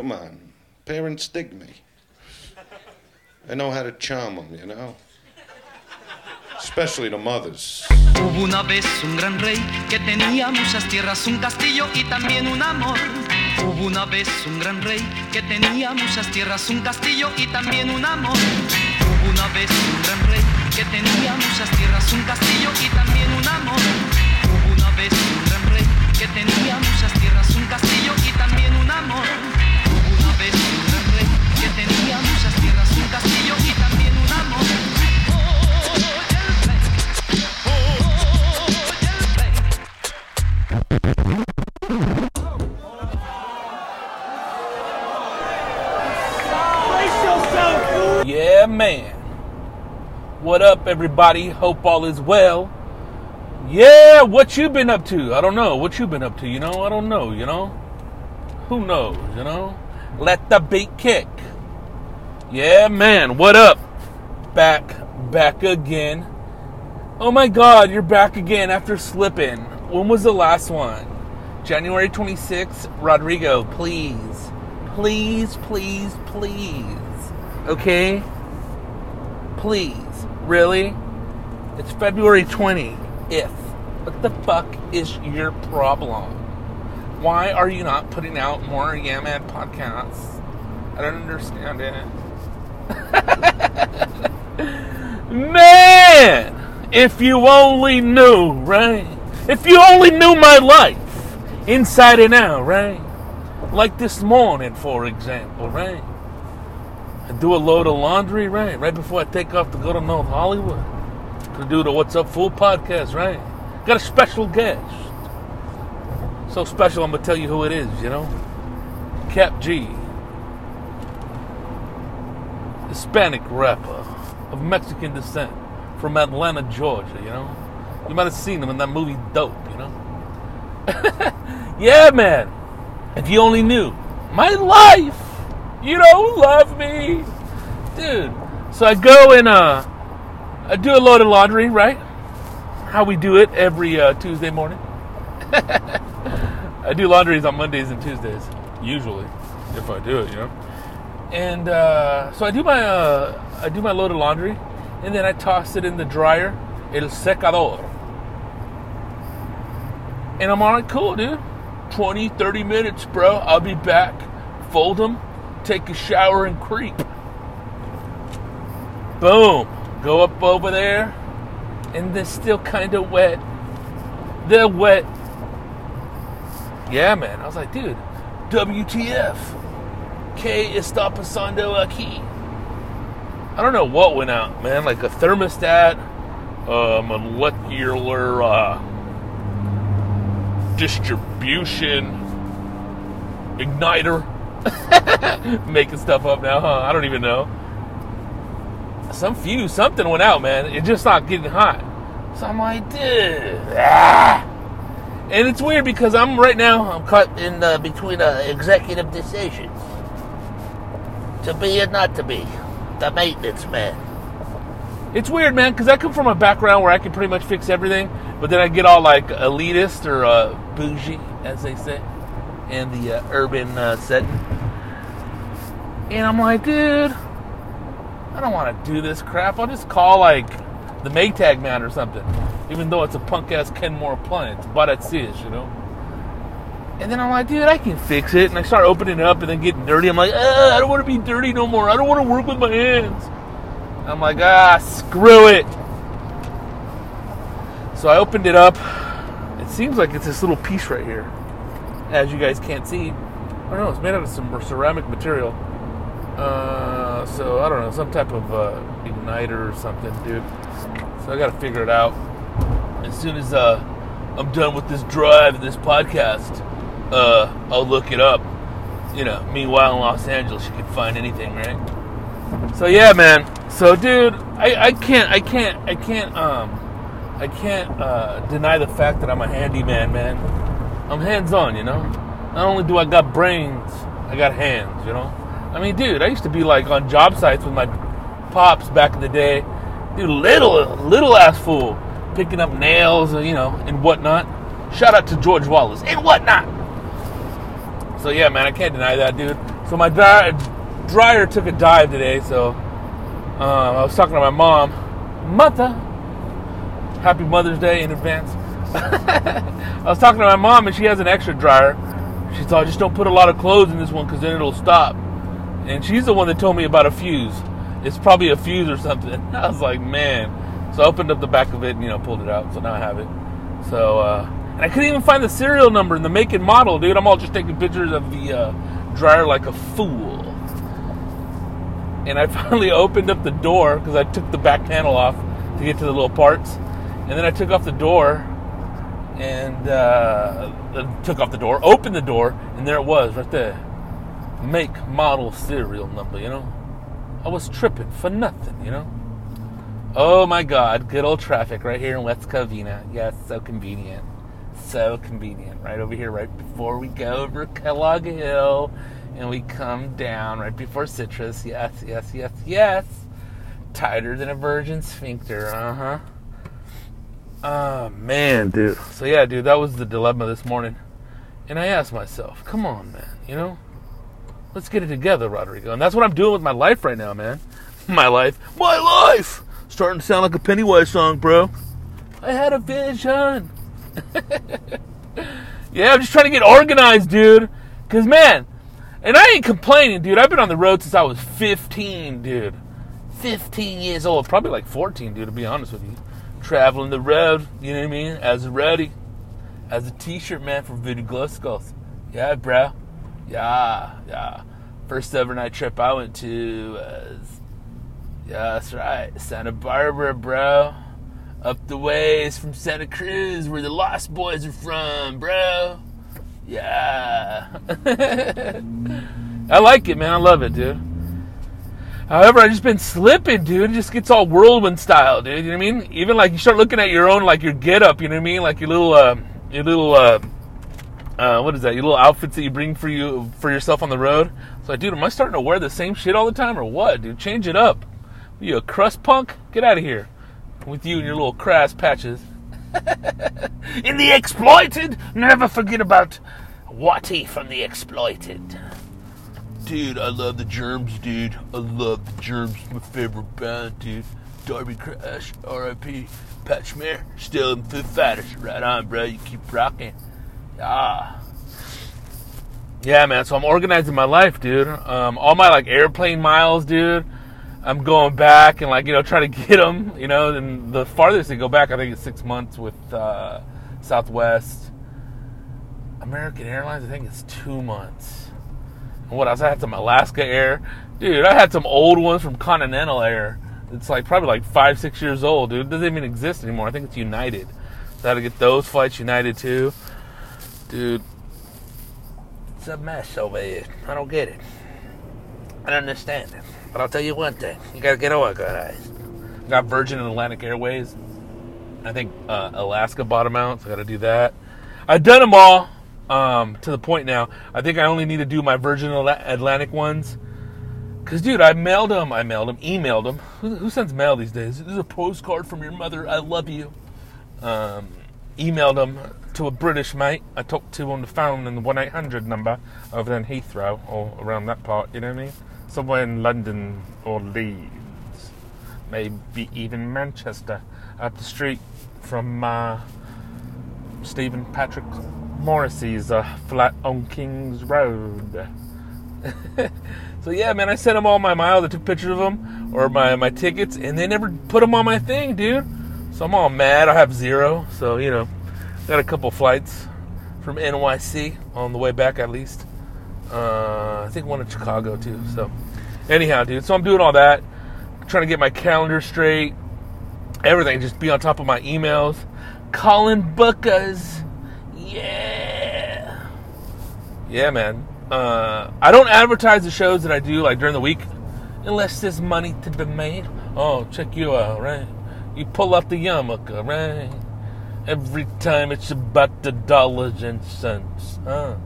Come on. Parents dig me. I know how to charm them, you know? Especially the mothers. Hubo una vez un gran rey que tenía muchas tierras, un castillo y también un amor. Hubo una vez un gran rey que tenía muchas tierras, un castillo y también un amor. Hubo una vez un gran rey que tenía muchas tierras, un castillo y también un amor. Hubo una vez un gran rey que tenía muchas tierras, un castillo y también un amor. What up, everybody? Hope all is well. Yeah, what you been up to? I don't know. What you been up to? You know, I don't know. You know, who knows? You know, let the beat kick. Yeah, man. What up? Back, back again. Oh my God, you're back again after slipping. When was the last one? January 26th. Rodrigo, please, please, please, please. Okay? Please. Really? It's February 20th. What the fuck is your problem? Why are you not putting out more Yamad podcasts? I don't understand it. Man! If you only knew, right? If you only knew my life inside and out, right? Like this morning, for example, right? I do a load of laundry, right? Right before I take off to go to North Hollywood to do the What's Up Fool podcast, right? Got a special guest. So special, I'm gonna tell you who it is, you know? Kap G. Hispanic rapper of Mexican descent from Atlanta, Georgia, you know? You might have seen him in that movie Dope, you know? yeah, man. If you only knew my life, you don't love me, dude. So I go and uh, I do a load of laundry, right? How we do it every uh, Tuesday morning. I do laundries on Mondays and Tuesdays, usually, if I do it, you know. And uh, so I do my uh, I do my load of laundry, and then I toss it in the dryer, el secador. And I'm all right, cool, dude. 20, 30 minutes, bro. I'll be back. Fold them, take a shower, and creep. Boom. Go up over there, and they're still kind of wet. They're wet. Yeah, man. I was like, dude, WTF? ¿Qué está pasando aquí? I don't know what went out, man. Like a thermostat, a molecular uh, distribution igniter. Making stuff up now, huh? I don't even know. Some fuse, something went out, man. It's just not getting hot. So I'm like, dude. Ah. And it's weird because I'm right now, I'm caught in uh, between uh, executive decisions to be and not to be the maintenance man. It's weird, man, because I come from a background where I can pretty much fix everything, but then I get all like elitist or uh, bougie, as they say, in the uh, urban uh, setting. And I'm like, dude, I don't want to do this crap. I'll just call like the Maytag man or something, even though it's a punk ass Kenmore appliance, but it is, you know. And then I'm like, dude, I can fix it. And I start opening it up and then getting dirty. I'm like, I don't want to be dirty no more. I don't want to work with my hands. I'm like, ah, screw it. So I opened it up. It seems like it's this little piece right here, as you guys can't see. I don't know. It's made out of some ceramic material. Uh, so I don't know, some type of uh, igniter or something, dude. So I got to figure it out. As soon as uh, I'm done with this drive and this podcast, uh, I'll look it up. You know, meanwhile in Los Angeles, you can find anything, right? So yeah, man. So dude, I, I can't, I can't, I can't, um, I can't uh, deny the fact that I'm a handyman, man. I'm hands-on, you know. Not only do I got brains, I got hands, you know. I mean, dude, I used to be like on job sites with my pops back in the day. Dude, little, little ass fool, picking up nails, you know, and whatnot. Shout out to George Wallace and whatnot. So yeah, man, I can't deny that, dude. So my dry, dryer took a dive today. So um, I was talking to my mom, mother. Happy Mother's Day in advance. I was talking to my mom, and she has an extra dryer. She thought, just don't put a lot of clothes in this one because then it'll stop. And she's the one that told me about a fuse. It's probably a fuse or something. I was like, man. So I opened up the back of it and you know pulled it out. So now I have it. So uh, and I couldn't even find the serial number and the make and model, dude. I'm all just taking pictures of the uh, dryer like a fool. And I finally opened up the door because I took the back panel off to get to the little parts, and then I took off the door and uh, took off the door, opened the door, and there it was right there. Make, model, serial number, you know? I was tripping for nothing, you know? Oh my god, good old traffic right here in West Covina. Yes, so convenient. So convenient. Right over here, right before we go over Kellogg Hill and we come down right before Citrus. Yes, yes, yes, yes. Tighter than a virgin sphincter, uh huh. Oh man, dude. So yeah, dude, that was the dilemma this morning. And I asked myself, come on, man, you know? Let's get it together, Rodrigo. And that's what I'm doing with my life right now, man. My life. My life! Starting to sound like a Pennywise song, bro. I had a vision. yeah, I'm just trying to get organized, dude. Cause man, and I ain't complaining, dude. I've been on the road since I was 15, dude. 15 years old, probably like 14, dude. To be honest with you, traveling the road, you know what I mean? As a ready, as a T-shirt man for Voodoo Glow Skulls. Yeah, bro. Yeah, yeah. First overnight trip I went to was, yeah, that's right, Santa Barbara, bro. Up the ways from Santa Cruz, where the Lost Boys are from, bro. Yeah. I like it, man. I love it, dude. However, I just been slipping, dude. It just gets all whirlwind style, dude. You know what I mean? Even like you start looking at your own, like your get up. You know what I mean? Like your little, uh, your little, uh, uh, what is that? Your little outfits that you bring for you for yourself on the road. So, like, dude, am I starting to wear the same shit all the time or what, dude? Change it up. Are you a crust punk? Get out of here with you and your little crass patches. In the exploited, never forget about Wattie from the exploited. Dude, I love the germs, dude. I love the germs. My favorite band, dude. Darby Crash, R.I.P. Pat Smear, still in Foo Fighters. Right on, bro. You keep rocking. Ah. Yeah, man. So I'm organizing my life, dude. Um, all my like airplane miles, dude. I'm going back and like you know trying to get them. You know, and the farthest they go back, I think it's six months with uh, Southwest. American Airlines, I think it's two months. What else? I had some Alaska Air, dude. I had some old ones from Continental Air. It's like probably like five, six years old, dude. It doesn't even exist anymore. I think it's United. So I had to get those flights United too, dude. It's a mess over here. I don't get it. I don't understand it. But I'll tell you one thing: you gotta get organized. Got Virgin and Atlantic Airways. I think uh, Alaska bottom out, so I got to do that. I've done them all um, to the point now. I think I only need to do my Virgin Atlantic ones. Cause, dude, I mailed them. I mailed them. Emailed them. Who, who sends mail these days? This is a postcard from your mother. I love you. Um, emailed them to a British mate. I talked to on the phone in the one eight hundred number over in Heathrow or around that part. You know what I mean? Somewhere in London or Leeds, maybe even Manchester, up the street from uh, Stephen Patrick Morrissey's uh, flat on King's Road. so yeah, man, I sent them all my miles. I took pictures of them or my my tickets, and they never put them on my thing, dude. So I'm all mad. I have zero. So you know, got a couple flights from NYC on the way back, at least. Uh, I think one in Chicago too. So anyhow, dude. So I'm doing all that, trying to get my calendar straight, everything. Just be on top of my emails. Calling bookers. Yeah. Yeah, man. Uh, I don't advertise the shows that I do like during the week unless there's money to be made. Oh, check you out, right? You pull out the yarmulke, right? Every time it's about the dollars and cents. Huh?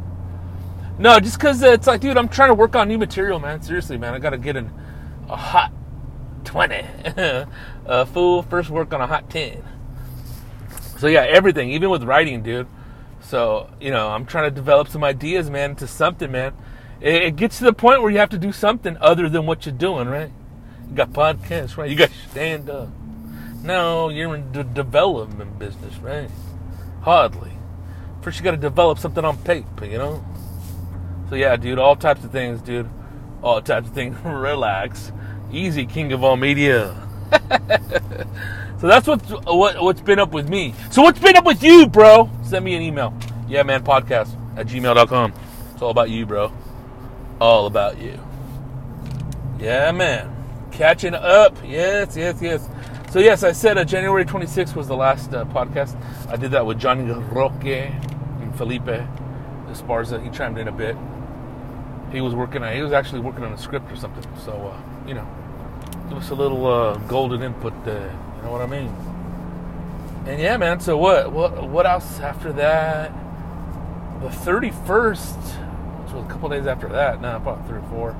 No, just because it's like, dude, I'm trying to work on new material, man. Seriously, man. I got to get in a hot 20. a full first work on a hot 10. So, yeah, everything, even with writing, dude. So, you know, I'm trying to develop some ideas, man, to something, man. it, it gets to the point where you have to do something other than what you're doing, right? You got podcasts, right? You got stand up. No, you're in the development business, right? Hardly. First, you got to develop something on paper, you know. So yeah, dude, all types of things, dude. All types of things. Relax, easy, king of all media. so that's what's what, what's been up with me. So what's been up with you, bro? Send me an email. Yeah, man, podcast at gmail.com. It's all about you, bro. All about you. Yeah, man. Catching up. Yes, yes, yes. So, yes, I said uh, January 26th was the last uh, podcast. I did that with Johnny Roque and Felipe Esparza. He chimed in a bit. He was working on, he was actually working on a script or something. So, uh, you know, it was a little uh, golden input there. Know what I mean? And yeah, man. So what? What? What else after that? The 31st, which was a couple days after that. No, about three or four.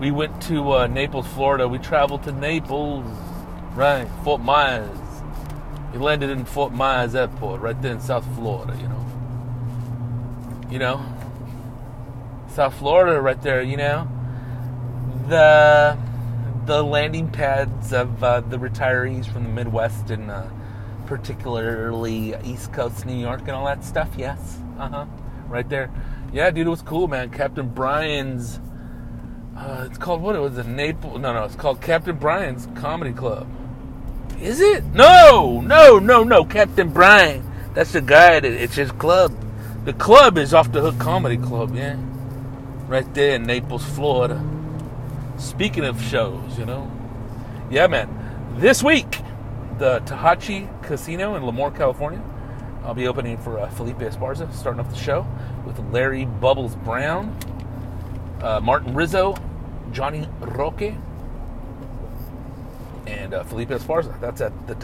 We went to uh, Naples, Florida. We traveled to Naples, right? Fort Myers. We landed in Fort Myers Airport, right there in South Florida. You know. You know. South Florida, right there. You know. The the landing pads of uh, the retirees from the Midwest and uh, particularly East Coast New York and all that stuff. Yes, uh huh, right there. Yeah, dude, it was cool, man. Captain Brian's. Uh, it's called what? It was a Naples. No, no, it's called Captain Brian's Comedy Club. Is it? No, no, no, no. Captain Brian. That's the guy. That, it's his club. The club is Off the Hook Comedy Club. Yeah, right there in Naples, Florida. Speaking of shows, you know, yeah, man. This week, the Tahachi Casino in Lemoore, California. I'll be opening for uh, Felipe Esparza, starting off the show with Larry Bubbles Brown, uh, Martin Rizzo, Johnny Roque, and uh, Felipe Esparza. That's at the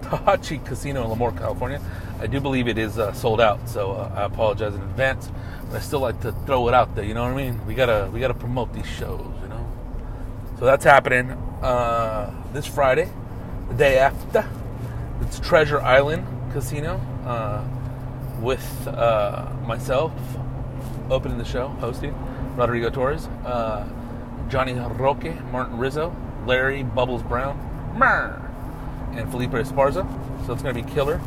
Tahachi Casino in Lemoore, California. I do believe it is uh, sold out, so uh, I apologize in advance. But I still like to throw it out there. You know what I mean? We gotta we gotta promote these shows. So that's happening uh, this Friday the day after. It's Treasure Island Casino uh, with uh, myself opening the show, hosting, Rodrigo Torres, uh, Johnny Roque, Martin Rizzo, Larry Bubbles Brown, and Felipe Esparza. So it's going to be killer.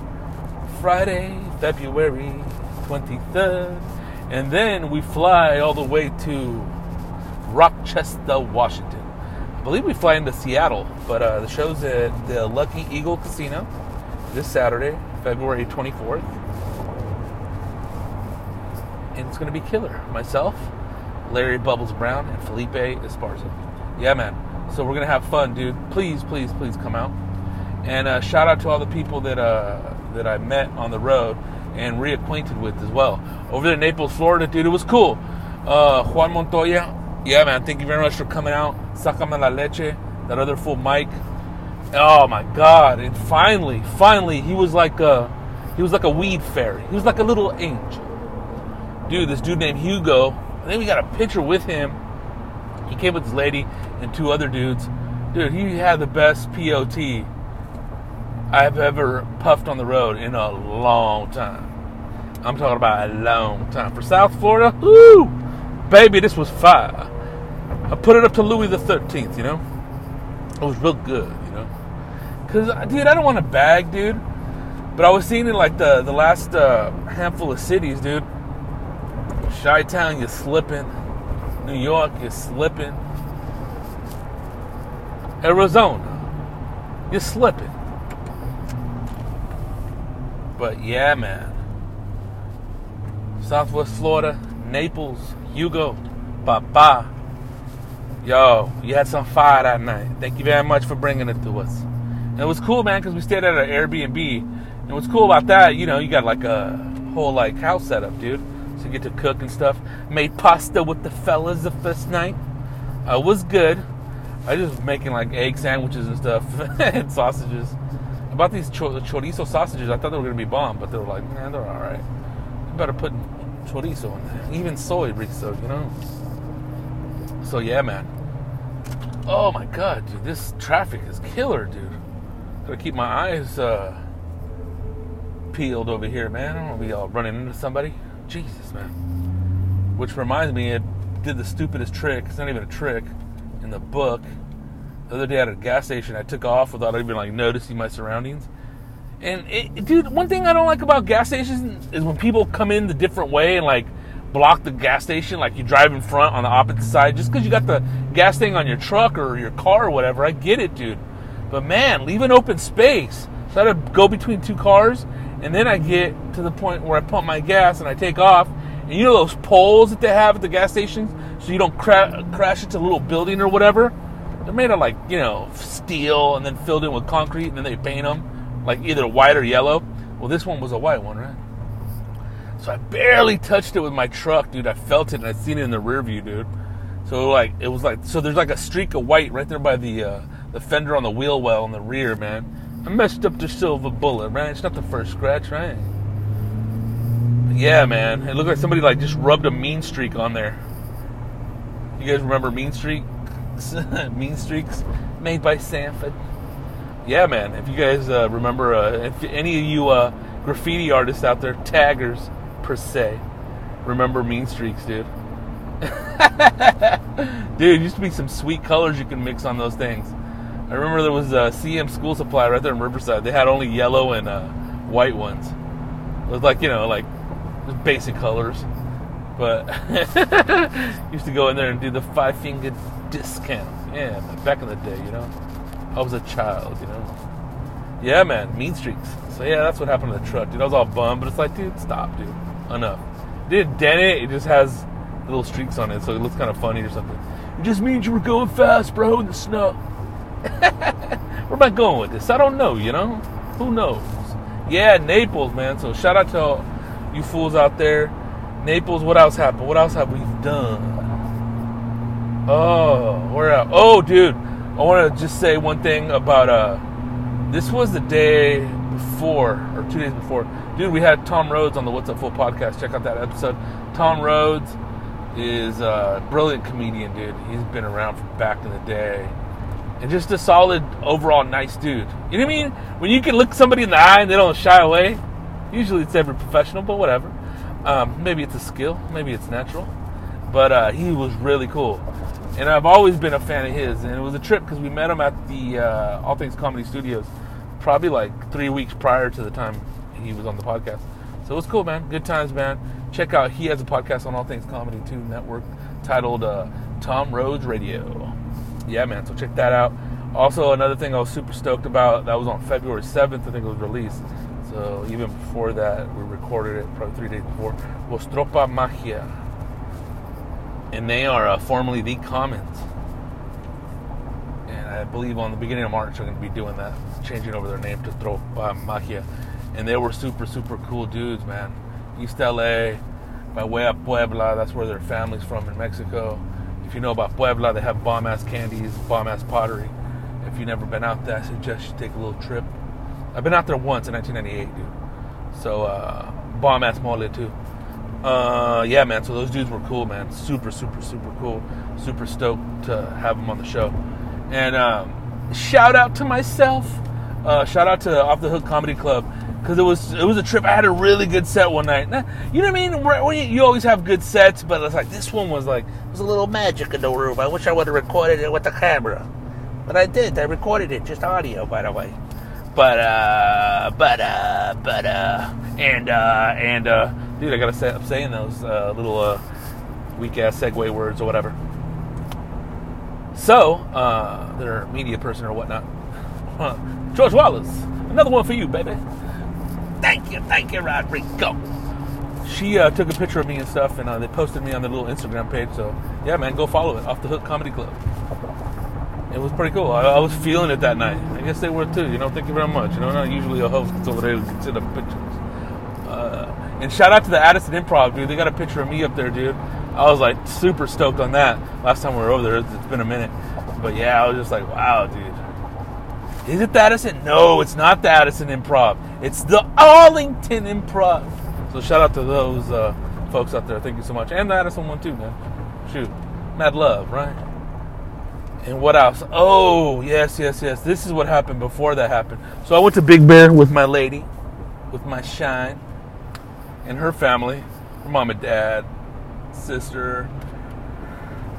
Friday, February 23rd. And then we fly all the way to Rochester, Washington believe we fly into Seattle, but uh, the show's at the Lucky Eagle Casino this Saturday, February 24th. And it's going to be killer. Myself, Larry Bubbles Brown, and Felipe Esparza. Yeah, man. So we're going to have fun, dude. Please, please, please come out. And uh, shout out to all the people that uh, that I met on the road and reacquainted with as well. Over there in Naples, Florida, dude, it was cool. Uh, Juan Montoya, yeah, man. Thank you very much for coming out. Sácame la leche. That other fool Mike. Oh my God! And finally, finally, he was like a, he was like a weed fairy. He was like a little angel. Dude, this dude named Hugo. I think we got a picture with him. He came with his lady and two other dudes. Dude, he had the best POT I've ever puffed on the road in a long time. I'm talking about a long time. For South Florida, woo! Baby, this was fire. I put it up to Louis the Thirteenth. You know, it was real good. You know, cause dude, I don't want to bag, dude, but I was seeing it like the the last uh, handful of cities, dude. Chi Town, you're slipping. New York, you're slipping. Arizona, you're slipping. But yeah, man. Southwest Florida, Naples, Hugo, Papa. Yo, you had some fire that night. Thank you very much for bringing it to us. And it was cool, man, because we stayed at an Airbnb. And what's cool about that, you know, you got like a whole like house setup, dude. So you get to cook and stuff. Made pasta with the fellas the first night. Uh, was good. I just was making like egg sandwiches and stuff and sausages. About these chorizo sausages, I thought they were gonna be bomb, but they were like, man, they're all right. You better put chorizo in there, even soy chorizo, you know. So yeah, man. Oh my god, dude, this traffic is killer, dude. Gotta keep my eyes uh, peeled over here, man. I don't want to be all running into somebody. Jesus, man. Which reminds me, it did the stupidest trick. It's not even a trick in the book. The other day at a gas station, I took off without even like noticing my surroundings. And it, dude, one thing I don't like about gas stations is when people come in the different way and like block the gas station, like you drive in front on the opposite side, just because you got the gas thing on your truck or your car or whatever. I get it, dude. But man, leave an open space. So I had to go between two cars, and then I get to the point where I pump my gas and I take off. And you know those poles that they have at the gas stations, so you don't cra- crash into a little building or whatever. They're made of like you know steel and then filled in with concrete, and then they paint them like either white or yellow. Well, this one was a white one, right? So I barely touched it with my truck, dude. I felt it and I seen it in the rear view, dude. So like it was like so there's like a streak of white right there by the uh, the fender on the wheel well in the rear, man. I messed up the silver bullet, right? It's not the first scratch, right? But yeah, man. It looked like somebody like just rubbed a mean streak on there. You guys remember Mean Streak? mean Streaks made by Sanford. Yeah, man. If you guys uh, remember, uh, if any of you uh, graffiti artists out there, taggers per se, remember Mean Streaks, dude. dude, used to be some sweet colors you can mix on those things. I remember there was a CM School Supply right there in Riverside. They had only yellow and uh, white ones. It was like you know, like basic colors. But used to go in there and do the five finger discount. Yeah, back in the day, you know. I was a child, you know. Yeah, man, mean streaks. So yeah, that's what happened to the truck, dude. I was all bummed, but it's like, dude, stop, dude. Enough. Did dent it? It just has little streaks on it, so it looks kind of funny or something. It just means you were going fast, bro, in the snow. Where am I going with this? I don't know, you know? Who knows? Yeah, Naples, man. So shout out to you fools out there. Naples, what else happened? What else have we done? Oh, where at? Oh, dude. I want to just say one thing about uh this was the day before two days before. Dude, we had Tom Rhodes on the What's Up Fool podcast. Check out that episode. Tom Rhodes is a brilliant comedian, dude. He's been around from back in the day. And just a solid, overall nice dude. You know what I mean? When you can look somebody in the eye and they don't shy away, usually it's every professional, but whatever. Um, maybe it's a skill, maybe it's natural. But uh, he was really cool. And I've always been a fan of his. And it was a trip because we met him at the uh, All Things Comedy Studios probably like three weeks prior to the time he was on the podcast. So it was cool, man. Good times, man. Check out, he has a podcast on All Things Comedy 2 Network titled uh, Tom Rhodes Radio. Yeah, man. So check that out. Also, another thing I was super stoked about that was on February 7th, I think it was released. So even before that, we recorded it probably three days before. Was Tropa Magia. And they are uh, formerly the Commons. And I believe on the beginning of March, they're going to be doing that, changing over their name to Tropa Magia. And they were super, super cool dudes, man. East LA, by way of Puebla, that's where their family's from in Mexico. If you know about Puebla, they have bomb ass candies, bomb ass pottery. If you've never been out there, I suggest you take a little trip. I've been out there once in 1998, dude. So, uh, bomb ass mole too. Uh, yeah, man. So those dudes were cool, man. Super, super, super cool. Super stoked to have them on the show. And um, shout out to myself. Uh, shout out to Off the Hook Comedy Club because it was it was a trip. I had a really good set one night. You know what I mean? You, always have good sets, but it's like this one was like there was a little magic in the room. I wish I would have recorded it with the camera, but I did. I recorded it, just audio, by the way. But uh, but uh, but uh, and uh, and uh, dude, I gotta say, I'm saying those uh, little uh, weak ass segue words or whatever. So, uh, their media person or whatnot, George Wallace, another one for you, baby. Thank you, thank you, Rodrigo. She uh, took a picture of me and stuff, and uh, they posted me on their little Instagram page. So, yeah, man, go follow it. Off the Hook Comedy Club. It was pretty cool. I, I was feeling it that night. I guess they were too. You know, thank you very much. You know, not usually a host that's over there to consider pictures. Uh, and shout out to the Addison Improv, dude. They got a picture of me up there, dude. I was like super stoked on that. Last time we were over there, it's been a minute. But yeah, I was just like, wow, dude. Is it the Addison? No, it's not the Addison Improv. It's the Arlington Improv. So shout out to those uh, folks out there. Thank you so much. And the Addison one too, man. Shoot. Mad love, right? And what else? Oh, yes, yes, yes. This is what happened before that happened. So I went to Big Bear with my lady, with my shine, and her family, her mom and dad, sister,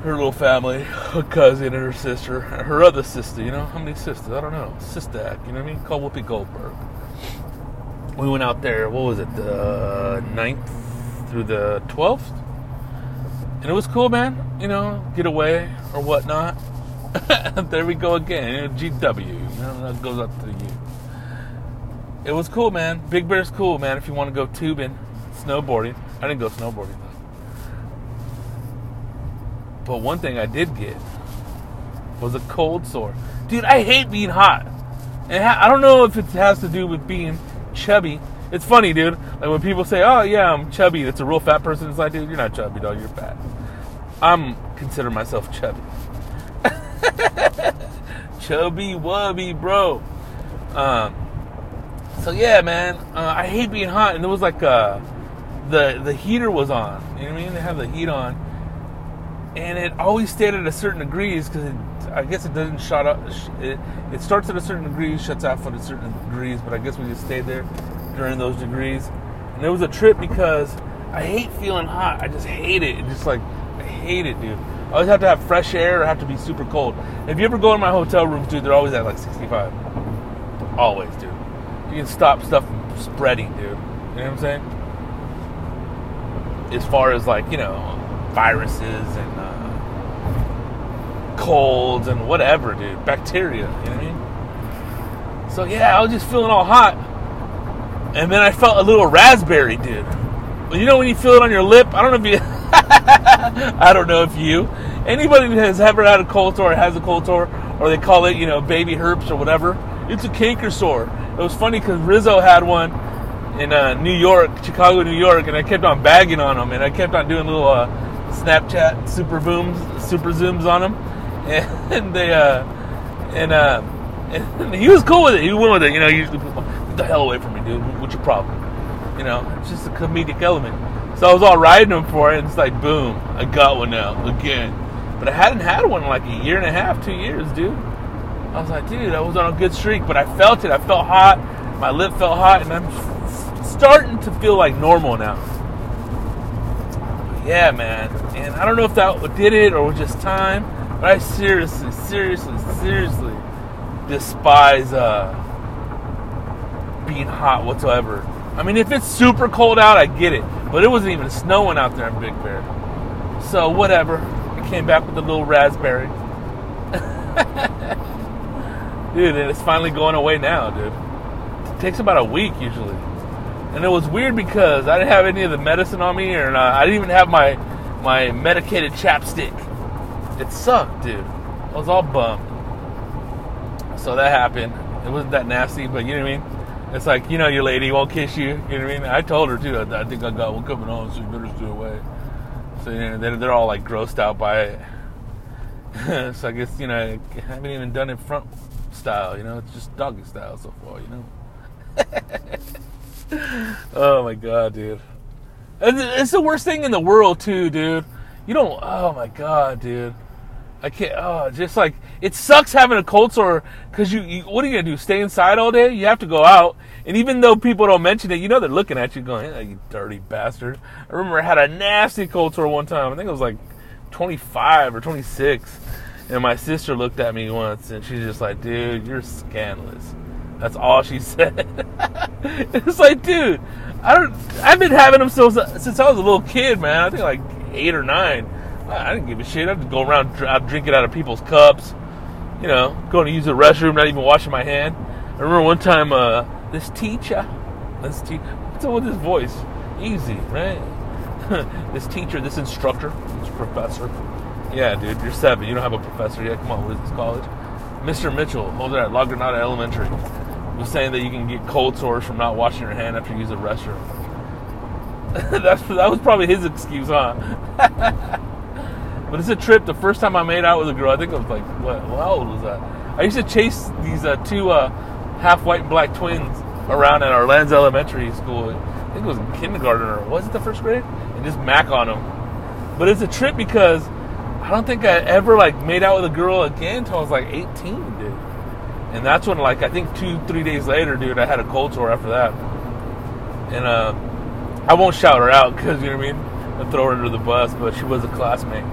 her little family, her cousin and her sister, her other sister. You know how many sisters? I don't know. Sister, you know what I mean? Called Whoopi Goldberg. We went out there. What was it? The 9th through the twelfth, and it was cool, man. You know, get away or whatnot. there we go again. GW. You know, that goes up to you. It was cool, man. Big Bear's cool, man. If you want to go tubing, snowboarding. I didn't go snowboarding. But one thing I did get was a cold sore. Dude, I hate being hot. And I don't know if it has to do with being chubby. It's funny, dude. Like when people say, "Oh yeah, I'm chubby," it's a real fat person. It's like, dude, you're not chubby, dog. You're fat. I'm consider myself chubby. chubby wubby, bro. Um. So yeah, man. Uh, I hate being hot, and it was like uh, the the heater was on. You know what I mean? They have the heat on, and it always stayed at a certain degrees because I guess it doesn't shut up. It, it starts at a certain degree, shuts off at a certain degrees. But I guess we just stayed there during those degrees, and it was a trip because I hate feeling hot. I just hate it. It just like I hate it, dude. I always have to have fresh air or have to be super cold. If you ever go in my hotel rooms, dude, they're always at like 65. Always, dude. You can stop stuff from spreading, dude. You know what I'm saying? As far as like you know, viruses and uh, colds and whatever, dude, bacteria. You know what I mean? So yeah, I was just feeling all hot, and then I felt a little raspberry, dude. You know when you feel it on your lip? I don't know if you. I don't know if you. Anybody that has ever had a cold sore or has a cold sore, or they call it, you know, baby herpes or whatever, it's a canker sore. It was funny because Rizzo had one in uh, New York, Chicago, New York, and I kept on bagging on him, and I kept on doing little uh, Snapchat super booms, super zooms on him, and they, uh, and, uh, and he was cool with it. He went with it, you know. Usually, people, get the hell away from me, dude. What's your problem? You know, it's just a comedic element. So I was all riding him for it, and it's like, boom, I got one now again. But I hadn't had one in like a year and a half, two years, dude. I was like, dude, I was on a good streak, but I felt it. I felt hot. My lip felt hot, and I'm starting to feel like normal now. Yeah, man. And I don't know if that did it or was just time, but I seriously, seriously, seriously despise uh, being hot whatsoever. I mean, if it's super cold out, I get it, but it wasn't even snowing out there in Big Bear. So whatever. I came back with a little raspberry. dude, and it's finally going away now, dude. It takes about a week usually. And it was weird because I didn't have any of the medicine on me, or uh, I didn't even have my my medicated chapstick. It sucked, dude. I was all bummed. So that happened. It wasn't that nasty, but you know what I mean. It's like you know your lady won't kiss you. You know what I mean. I told her too. I, I think I got one coming on, so you better stay away. So you know, they're, they're all like grossed out by it. so I guess you know I haven't even done it front style. You know, it's just doggy style so far. You know. oh my god, dude. It's the worst thing in the world too, dude. You don't. Oh my god, dude. I can't. Oh, just like it sucks having a cold sore because you, you. What are you gonna do? Stay inside all day? You have to go out. And even though people don't mention it, you know they're looking at you, going, hey, "You dirty bastard." I remember I had a nasty cold sore one time. I think it was like 25 or 26, and my sister looked at me once, and she's just like, "Dude, you're scandalous." That's all she said. it's like, dude, I don't. I've been having them since since I was a little kid, man. I think like eight or nine. I didn't give a shit. I'd go around drinking out of people's cups. You know, going to use the restroom, not even washing my hand. I remember one time, uh, this teacher, this teacher, what's up with his voice? Easy, right? this teacher, this instructor, this professor. Yeah, dude, you're seven. You don't have a professor yet. Come on, what is this college? Mr. Mitchell, over at La Granada Elementary, was saying that you can get cold sores from not washing your hand after you use a restroom. That's that was probably his excuse, huh? But it's a trip. The first time I made out with a girl, I think I was like, what? How old was that? I used to chase these uh, two uh, half white and black twins around at Arlanza Elementary School. I think it was in kindergarten or was it the first grade? And just mac on them. But it's a trip because I don't think I ever like made out with a girl again until I was like 18, dude. And that's when like I think two, three days later, dude, I had a cold sore after that. And uh, I won't shout her out because you know what I mean. I throw her under the bus, but she was a classmate.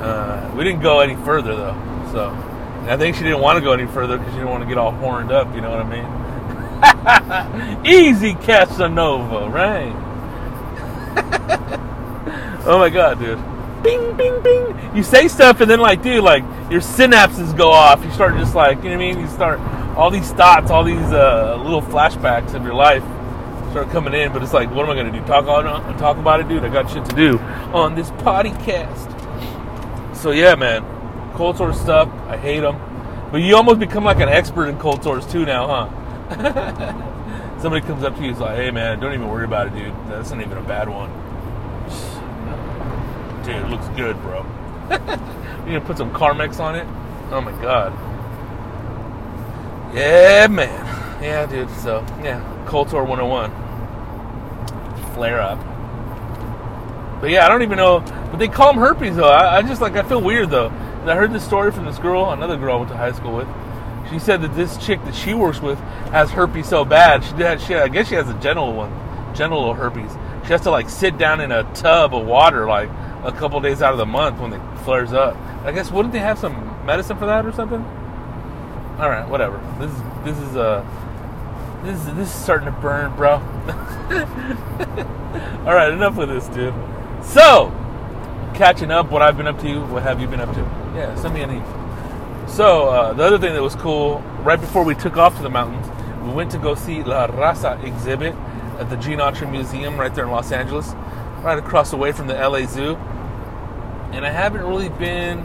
Uh, we didn't go any further though, so and I think she didn't want to go any further because she didn't want to get all horned up. You know what I mean? Easy Casanova, right? oh my god, dude. Bing, bing, bing. You say stuff and then like, dude, like your synapses go off. You start just like, you know what I mean? You start all these thoughts, all these uh, little flashbacks of your life start coming in. But it's like, what am I gonna do? Talk on, talk about it, dude. I got shit to do on this podcast. So yeah, man, cold sore stuff. I hate them. But you almost become like an expert in cold sores too now, huh? Somebody comes up to you, is like, "Hey, man, don't even worry about it, dude. That's not even a bad one." Dude, it looks good, bro. you gonna put some Carmex on it? Oh my god. Yeah, man. Yeah, dude. So yeah, cold sore 101. Flare up. But yeah, I don't even know. But they call them herpes though. I, I just like I feel weird though. I heard this story from this girl, another girl I went to high school with. She said that this chick that she works with has herpes so bad. She did. She I guess she has a genital one, genital herpes. She has to like sit down in a tub of water like a couple days out of the month when it flares up. I guess wouldn't they have some medicine for that or something? All right, whatever. This is this is uh this is this is starting to burn, bro. All right, enough with this, dude. So, catching up, what I've been up to. What have you been up to? Yeah, send me an email. So, uh, the other thing that was cool, right before we took off to the mountains, we went to go see La Raza exhibit at the Gene Autry Museum right there in Los Angeles, right across the way from the LA Zoo. And I haven't really been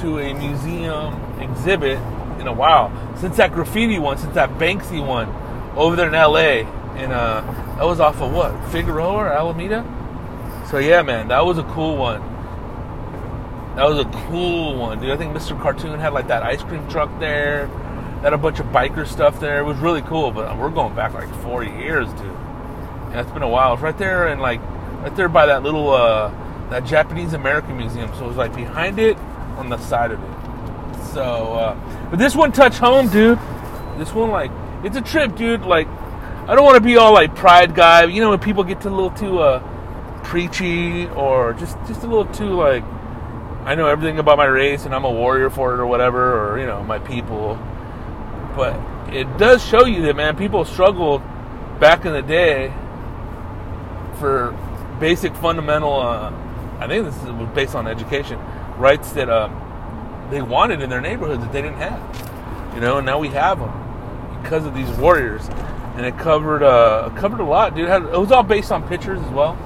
to a museum exhibit in a while since that graffiti one, since that Banksy one over there in LA. And uh, that was off of what Figueroa or Alameda. So yeah, man, that was a cool one. That was a cool one, dude. I think Mr. Cartoon had like that ice cream truck there. Had a bunch of biker stuff there. It was really cool, but we're going back like 40 years, dude. Yeah, it's been a while. It's right there and like right there by that little uh that Japanese American museum. So it was like behind it on the side of it. So uh but this one touched home, dude. This one like it's a trip, dude. Like I don't want to be all like pride guy. You know when people get to a little too uh preachy or just just a little too like I know everything about my race and I'm a warrior for it or whatever or you know my people. But it does show you that man, people struggled back in the day for basic fundamental. Uh, I think this was based on education rights that um, they wanted in their neighborhoods that they didn't have. You know, and now we have them because of these warriors, and it covered uh, covered a lot, dude. It, it was all based on pictures as well.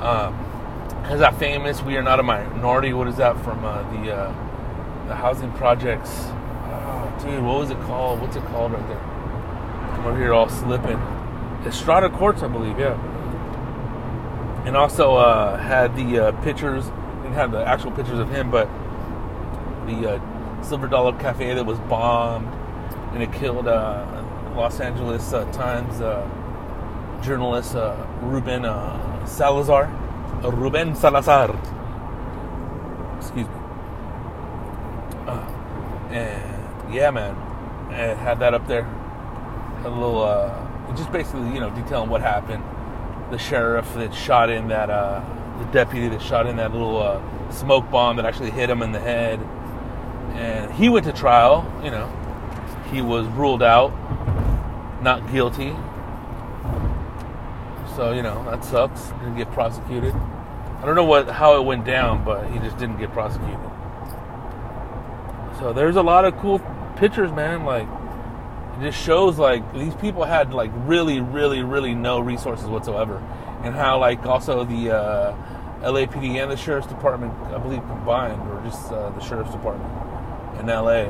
Um, has that famous "We Are Not a Minority"? What is that from uh, the uh, the housing projects? Oh, dude, what was it called? What's it called right there? I'm over here all slipping. Estrada Courts, I believe. Yeah and also uh, had the uh, pictures, didn't have the actual pictures of him, but the uh, Silver Dollar Cafe that was bombed and it killed uh, Los Angeles uh, Times uh, journalist Ruben Salazar. Ruben Salazar. Excuse me. and yeah, man, it had that up there. A little, just basically, you know, detailing what happened the sheriff that shot in that uh, the deputy that shot in that little uh, smoke bomb that actually hit him in the head, and he went to trial. You know, he was ruled out, not guilty. So you know that sucks. Didn't get prosecuted. I don't know what how it went down, but he just didn't get prosecuted. So there's a lot of cool pictures, man. Like it just shows like these people had like really, really, really no resources whatsoever, and how like also the uh, LAPD and the sheriff's department, I believe combined, or just uh, the sheriff's department in LA,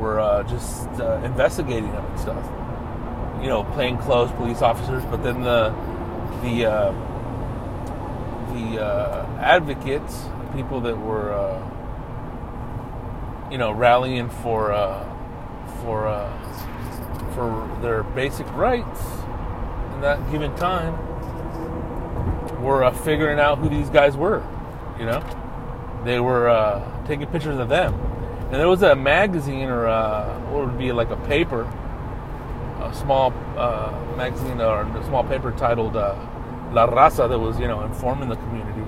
were uh, just uh, investigating them and stuff. You know, plain clothes police officers, but then the the uh, the uh, advocates, people that were you know rallying for for for their basic rights in that given time were uh, figuring out who these guys were. You know, they were uh, taking pictures of them, and there was a magazine or uh, what would be like a paper, a small uh, magazine or a small paper titled uh, La Raza that was you know informing the community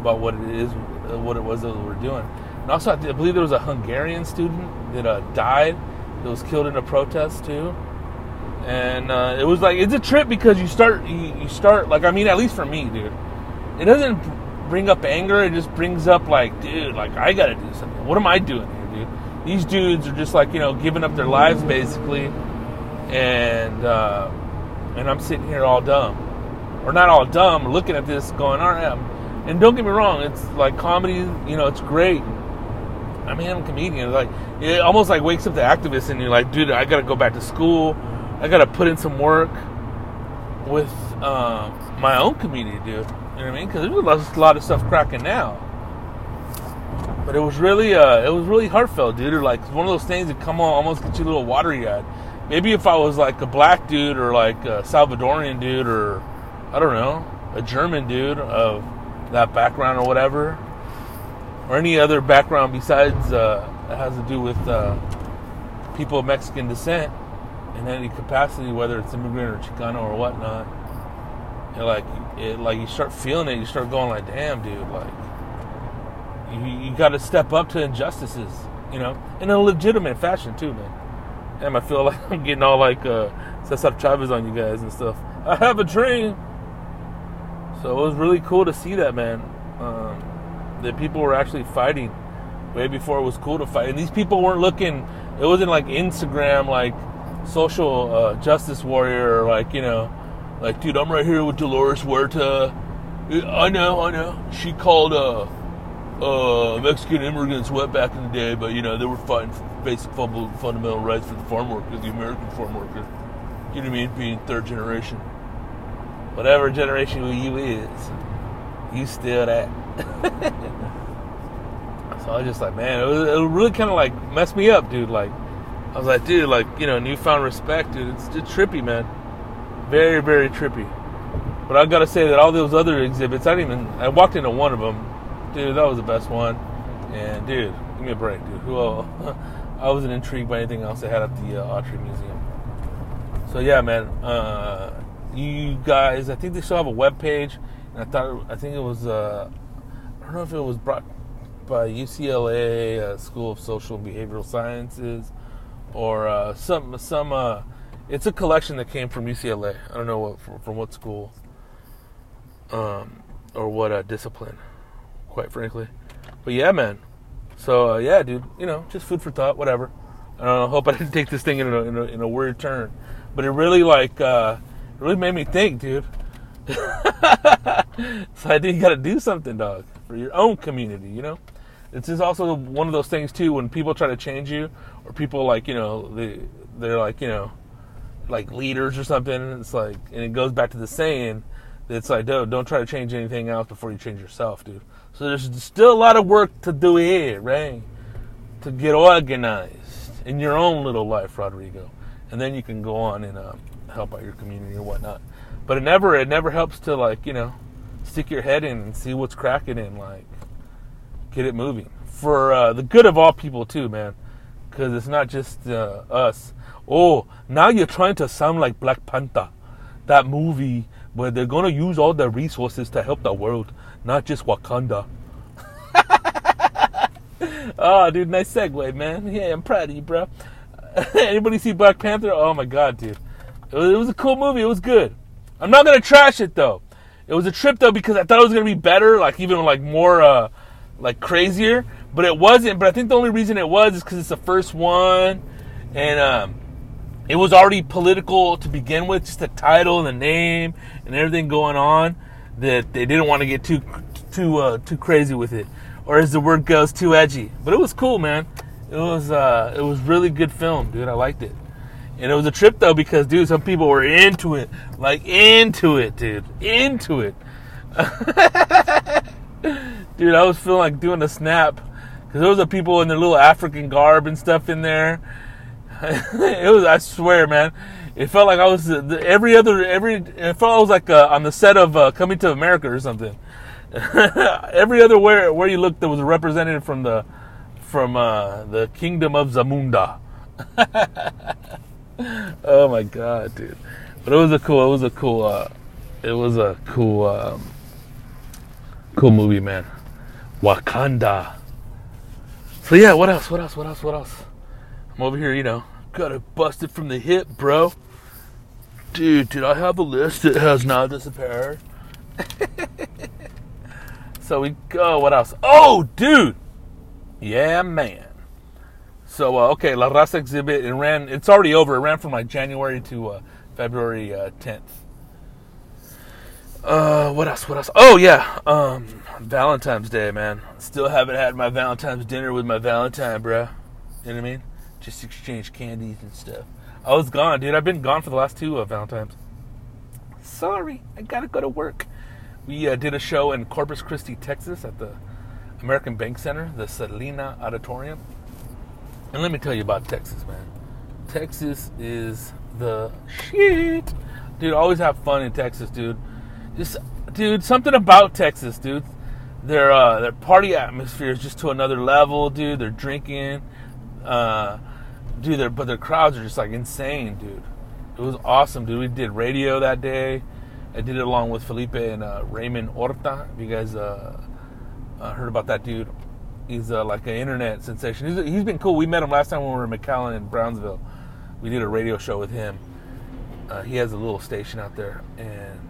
about what it is, what it was that we were doing. And also, I, I believe there was a Hungarian student that uh, died that was killed in a protest too. And uh, it was like it's a trip because you start you, you start like I mean at least for me, dude. It doesn't bring up anger. It just brings up like, dude, like I gotta do something. What am I doing here, dude? These dudes are just like you know giving up their lives basically, and uh, and I'm sitting here all dumb, or not all dumb, looking at this going, all right. And don't get me wrong, it's like comedy. You know, it's great. I mean, I'm a comedian. Like it almost like wakes up the activist, and you're like, dude, I gotta go back to school. I gotta put in some work with uh, my own community, dude. You know what I mean? Because there's a lot of stuff cracking now. But it was really, uh, it was really heartfelt, dude. Or like one of those things that come on, almost get you a little watery eyed. Maybe if I was like a black dude or like a Salvadorian dude or I don't know, a German dude of that background or whatever, or any other background besides uh, that has to do with uh, people of Mexican descent in any capacity, whether it's immigrant or Chicano or whatnot. And like it, like you start feeling it, you start going like, "Damn, dude!" Like you, you got to step up to injustices, you know, in a legitimate fashion too, man. Damn, I feel like I'm getting all like uh, Cesar Chavez on you guys and stuff. I have a dream. So it was really cool to see that, man. Um, that people were actually fighting way before it was cool to fight. And these people weren't looking. It wasn't like Instagram, like social uh, justice warrior, or like you know, like dude, I'm right here with Dolores Huerta. I know, I know. She called uh, uh, Mexican immigrants wet back in the day, but you know they were fighting basic fundamental rights for the farm worker, the American farm worker. You know what I mean? Being third generation, whatever generation you is, you still that. so I was just like, man, it, was, it really kind of like messed me up, dude. Like, I was like, dude, like you know, newfound respect, dude. It's just trippy, man. Very, very trippy. But I gotta say that all those other exhibits, I didn't even. I walked into one of them, dude. That was the best one. And dude, give me a break, dude. Who? I wasn't intrigued by anything else they had at the uh, Autry Museum. So yeah, man. Uh, you guys, I think they still have a web page, and I thought I think it was. Uh, I don't know if it was brought by UCLA uh, School of Social and Behavioral Sciences, or uh, some some. Uh, it's a collection that came from UCLA. I don't know what from, from what school, um, or what uh, discipline, quite frankly. But yeah, man. So uh, yeah, dude. You know, just food for thought. Whatever. I hope I didn't take this thing in a, in a, in a weird turn, but it really like uh, it really made me think, dude. so I think you got to do something, dog, for your own community. You know, This is also one of those things too. When people try to change you, or people like you know they they're like you know like leaders or something. It's like, and it goes back to the saying it's like, don't don't try to change anything else before you change yourself, dude. So there's still a lot of work to do here, right? To get organized in your own little life, Rodrigo, and then you can go on and uh, help out your community or whatnot. But it never it never helps to like you know stick your head in and see what's cracking and like get it moving for uh, the good of all people too, man. Because it's not just uh, us. Oh, now you're trying to sound like Black Panther, that movie where they're gonna use all the resources to help the world, not just Wakanda. oh, dude, nice segue, man. Yeah, I'm proud of you, bro. Anybody see Black Panther? Oh my god, dude. It was, it was a cool movie. It was good. I'm not gonna trash it though. It was a trip though because I thought it was gonna be better, like even like more, uh, like crazier. But it wasn't. But I think the only reason it was is because it's the first one, and um, it was already political to begin with, just the title and the name and everything going on. That they didn't want to get too too uh, too crazy with it, or as the word goes, too edgy. But it was cool, man. It was uh, it was really good film, dude. I liked it. And it was a trip though because dude, some people were into it, like into it, dude, into it. dude, I was feeling like doing a snap because there was the people in their little African garb and stuff in there. it was, I swear, man. It felt like I was every other every. It felt I was like uh, on the set of uh, Coming to America or something. every other where where you looked, there was a representative from the from uh, the kingdom of Zamunda. Oh my god, dude! But it was a cool. It was a cool. Uh, it was a cool. Um, cool movie, man. Wakanda. So yeah, what else? What else? What else? What else? I'm over here, you know, gotta bust it busted from the hip, bro. Dude, did I have a list that has not disappeared? so we go. What else? Oh, dude. Yeah, man. So uh, okay, La Raza exhibit. It ran. It's already over. It ran from like January to uh, February uh, 10th. Uh, what else? What else? Oh yeah, um, Valentine's Day, man. Still haven't had my Valentine's dinner with my Valentine, bro. You know what I mean? Just exchange candies and stuff. I was gone, dude. I've been gone for the last two uh, Valentines. Sorry, I gotta go to work. We uh, did a show in Corpus Christi, Texas, at the American Bank Center, the Selena Auditorium. And let me tell you about Texas, man. Texas is the shit, dude. Always have fun in Texas, dude just dude, something about Texas, dude. Their uh, their party atmosphere is just to another level, dude. They're drinking, uh, dude. Their but their crowds are just like insane, dude. It was awesome, dude. We did radio that day. I did it along with Felipe and uh, Raymond Orta. If you guys uh, uh, heard about that dude, he's uh, like an internet sensation. He's, he's been cool. We met him last time when we were in McAllen in Brownsville. We did a radio show with him. Uh, he has a little station out there, and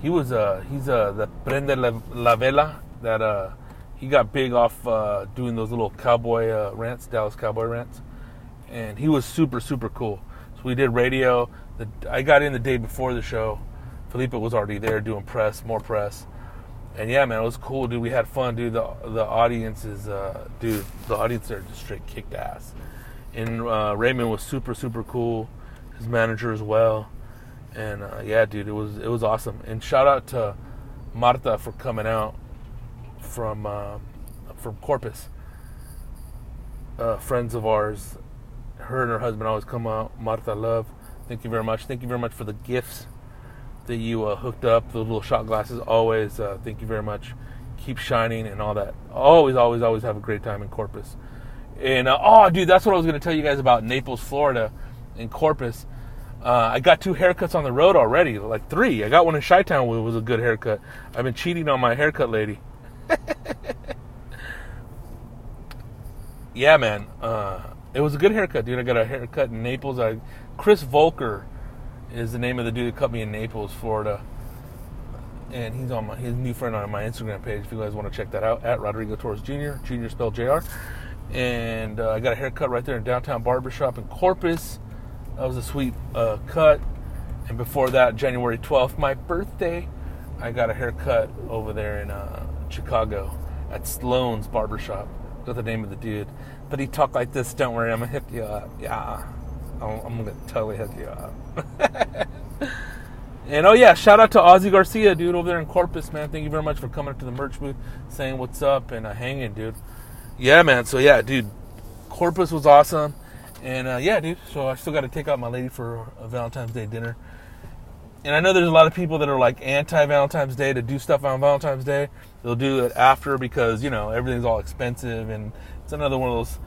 he was uh he's uh the Prende la, la Vela that uh he got big off uh, doing those little cowboy uh, rants, Dallas cowboy rants, and he was super super cool. So we did radio. The, I got in the day before the show. Felipe was already there doing press, more press, and yeah, man, it was cool, dude. We had fun, dude. The the audience is, uh, dude, the audience there just straight kicked ass, and uh, Raymond was super super cool. His manager as well and uh, yeah, dude, it was it was awesome. And shout out to Marta for coming out from uh, from Corpus. Uh, friends of ours, her and her husband always come out. Marta, love, thank you very much. Thank you very much for the gifts that you uh, hooked up. The little shot glasses, always. Uh, thank you very much. Keep shining and all that. Always, always, always have a great time in Corpus. And uh, oh, dude, that's what I was going to tell you guys about Naples, Florida, in Corpus uh, I got two haircuts on the road already, like three. I got one in Chi Town, which was a good haircut. I've been cheating on my haircut lady. yeah, man. Uh, it was a good haircut, dude. I got a haircut in Naples. I, Chris Volker is the name of the dude that cut me in Naples, Florida. And he's on my his new friend on my Instagram page. If you guys want to check that out, at Rodrigo Torres Jr. Jr. spelled Jr. And uh, I got a haircut right there in downtown barbershop in Corpus. That was a sweet uh, cut. And before that, January 12th, my birthday, I got a haircut over there in uh, Chicago at Sloan's Barbershop. Got the name of the dude. But he talked like this Don't worry, I'm going to hit you up. Yeah. I'm, going to totally hook you up. and oh, yeah, shout out to Ozzy Garcia, dude, over there in Corpus, man. Thank you very much for coming up to the merch booth, saying what's up, and uh, hanging, dude. Yeah, man. So, yeah, dude, Corpus was awesome. And uh, yeah, dude. So I still got to take out my lady for a Valentine's Day dinner. And I know there's a lot of people that are like anti Valentine's Day to do stuff on Valentine's Day. They'll do it after because you know everything's all expensive and it's another one of those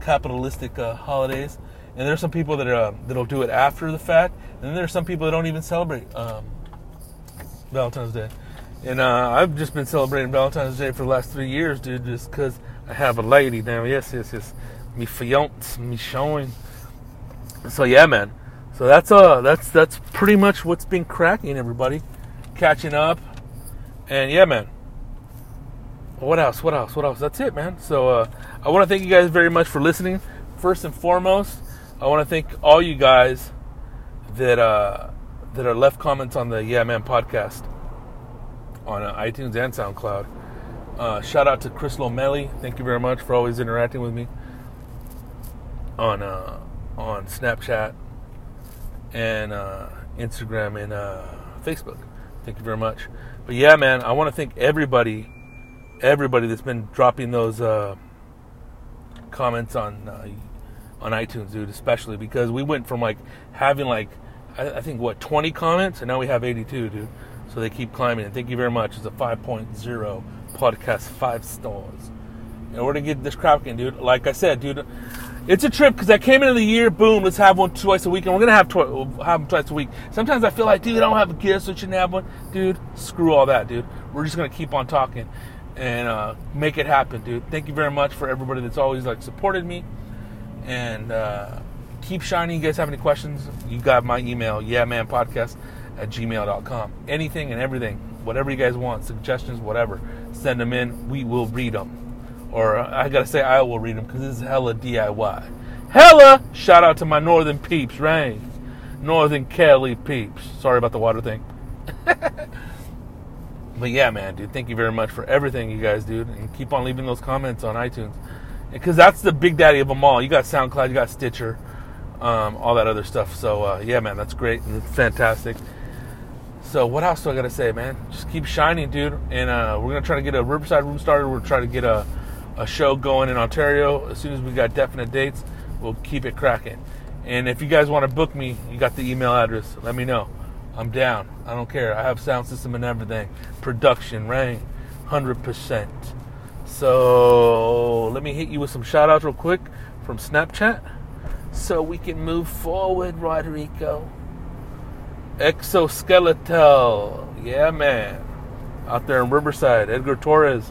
capitalistic uh, holidays. And there's some people that are uh, that'll do it after the fact, and then there's some people that don't even celebrate um, Valentine's Day. And uh, I've just been celebrating Valentine's Day for the last three years, dude, just because I have a lady now. Yes, yes, yes me fiance, me showing. So yeah, man. So that's uh that's that's pretty much what's been cracking everybody. Catching up. And yeah, man. What else? What else? What else? That's it, man. So uh I want to thank you guys very much for listening. First and foremost, I want to thank all you guys that uh that are left comments on the Yeah Man podcast on uh, iTunes and SoundCloud. Uh, shout out to Chris Lomelli. Thank you very much for always interacting with me on uh, on Snapchat and uh, Instagram and uh, Facebook. Thank you very much. But yeah, man, I want to thank everybody, everybody that's been dropping those uh, comments on uh, on iTunes, dude. Especially because we went from like having like I, think what 20 comments, and now we have 82, dude. So they keep climbing. And thank you very much. It's a 5.0 podcast, five stars. In we're gonna get this cracking, dude. Like I said, dude, it's a trip because I came into the year, boom, let's have one twice a week, and we're gonna have, twi- have them twice a week. Sometimes I feel like, dude, I don't have a guest, so I shouldn't have one. Dude, screw all that, dude. We're just gonna keep on talking. and uh, make it happen, dude. Thank you very much for everybody that's always like supported me, and uh, keep shining. You guys have any questions? You got my email, yeah man podcast at gmail.com. Anything and everything, whatever you guys want, suggestions, whatever, send them in. We will read them. Or uh, I gotta say, I will read them because this is hella DIY. Hella! Shout out to my northern peeps, right? Northern Cali peeps. Sorry about the water thing. but yeah, man, dude, thank you very much for everything you guys do. And keep on leaving those comments on iTunes. Because that's the big daddy of them all. You got SoundCloud, you got Stitcher, um, all that other stuff. So uh, yeah, man, that's great and fantastic. So what else do I gotta say, man? Just keep shining, dude. And uh, we're gonna try to get a Riverside room started. We're trying to get a, a show going in Ontario as soon as we got definite dates. We'll keep it cracking. And if you guys want to book me, you got the email address. Let me know. I'm down. I don't care. I have sound system and everything. Production, right? 100%. So let me hit you with some shout outs real quick from Snapchat so we can move forward, Rodrigo. Exoskeletal. Yeah, man. Out there in Riverside. Edgar Torres.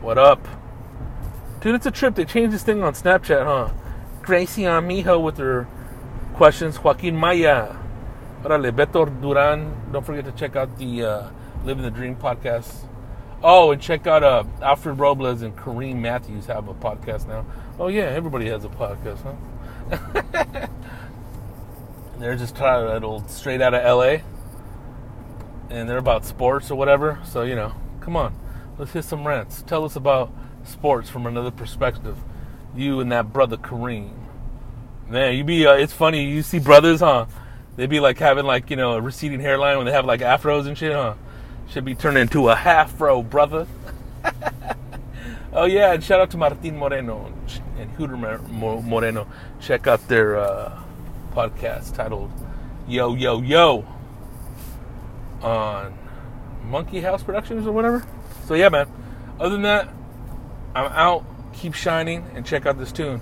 What up? Dude, it's a trip. They changed this thing on Snapchat, huh? Gracie Amijo with her questions. Joaquin Maya. Órale, Beto Duran. Don't forget to check out the uh, Living the Dream podcast. Oh, and check out uh, Alfred Robles and Kareem Matthews have a podcast now. Oh, yeah, everybody has a podcast, huh? they're just titled Straight Out of LA. And they're about sports or whatever. So, you know, come on. Let's hit some rants. Tell us about sports from another perspective. You and that brother Kareem. Man, you be, uh, it's funny. You see brothers, huh? They be like having like you know a receding hairline when they have like afros and shit, huh? Should be turned into a half fro, brother. oh yeah, and shout out to Martin Moreno and Hooter Moreno. Check out their uh, podcast titled "Yo Yo Yo" on Monkey House Productions or whatever. So yeah, man. Other than that, I'm out. Keep shining and check out this tune.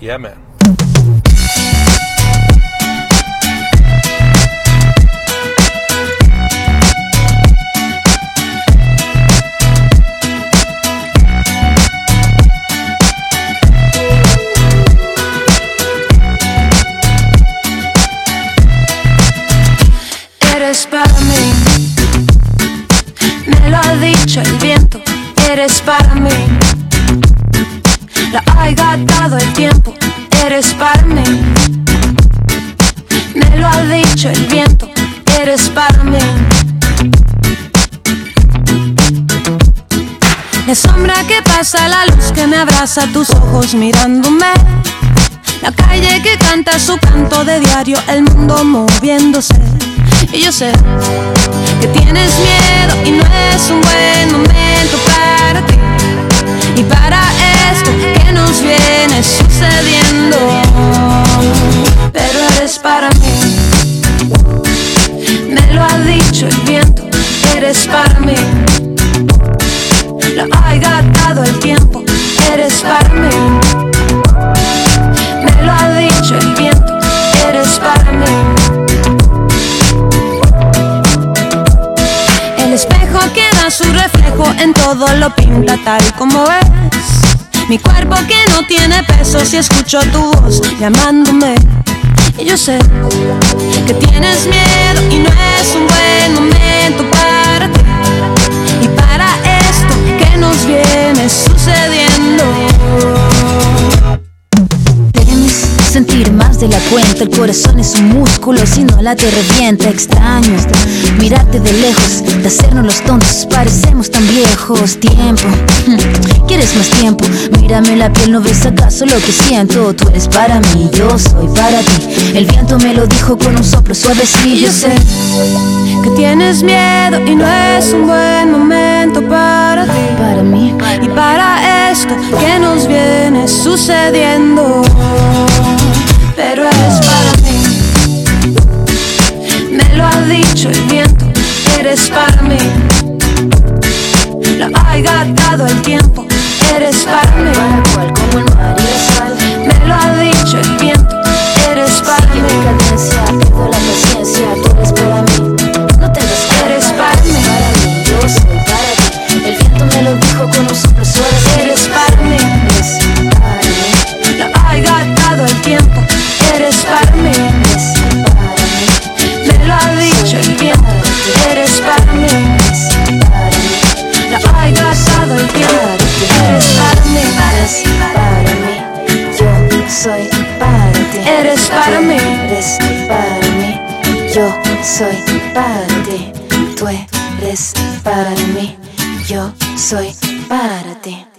Yeah, man. El viento, eres para mí. La ha dado el tiempo, eres para mí. Me lo ha dicho el viento, eres para mí. La sombra que pasa, la luz que me abraza, tus ojos mirándome. La calle que canta su canto de diario, el mundo moviéndose. Y yo sé que tienes miedo y no es un buen momento para ti. Y para esto que nos viene sucediendo. Pero eres para mí. Me lo ha dicho el viento. Eres para mí. Lo ha gastado el tiempo. Eres para mí. Su reflejo en todo lo pinta tal como es. Mi cuerpo que no tiene peso si escucho tu voz llamándome. Y yo sé que tienes miedo y no es un buen momento para ti. Y para esto que nos viene sucediendo sentir más de la cuenta. El corazón es un músculo, si no la te revienta. Extraño mirarte de lejos, de hacernos los tontos. Parecemos tan viejos. Tiempo, ¿quieres más tiempo? Mírame la piel, ¿no ves acaso lo que siento? Tú eres para mí, yo soy para ti. El viento me lo dijo con un soplo suavecillo. Yo sé que tienes miedo y no es un buen momento para ti. Para mí y para esto que nos viene sucediendo pero eres para mí. Me lo ha dicho el viento, eres para mí. Lo ha gastado el tiempo, eres para mí. Me lo ha dicho el viento, eres para mí. cadencia, pierdo la paciencia, tú eres para mí. Eres para mí. Eres para mí. Yo soy para ti. Tú eres para mí. Yo soy para ti.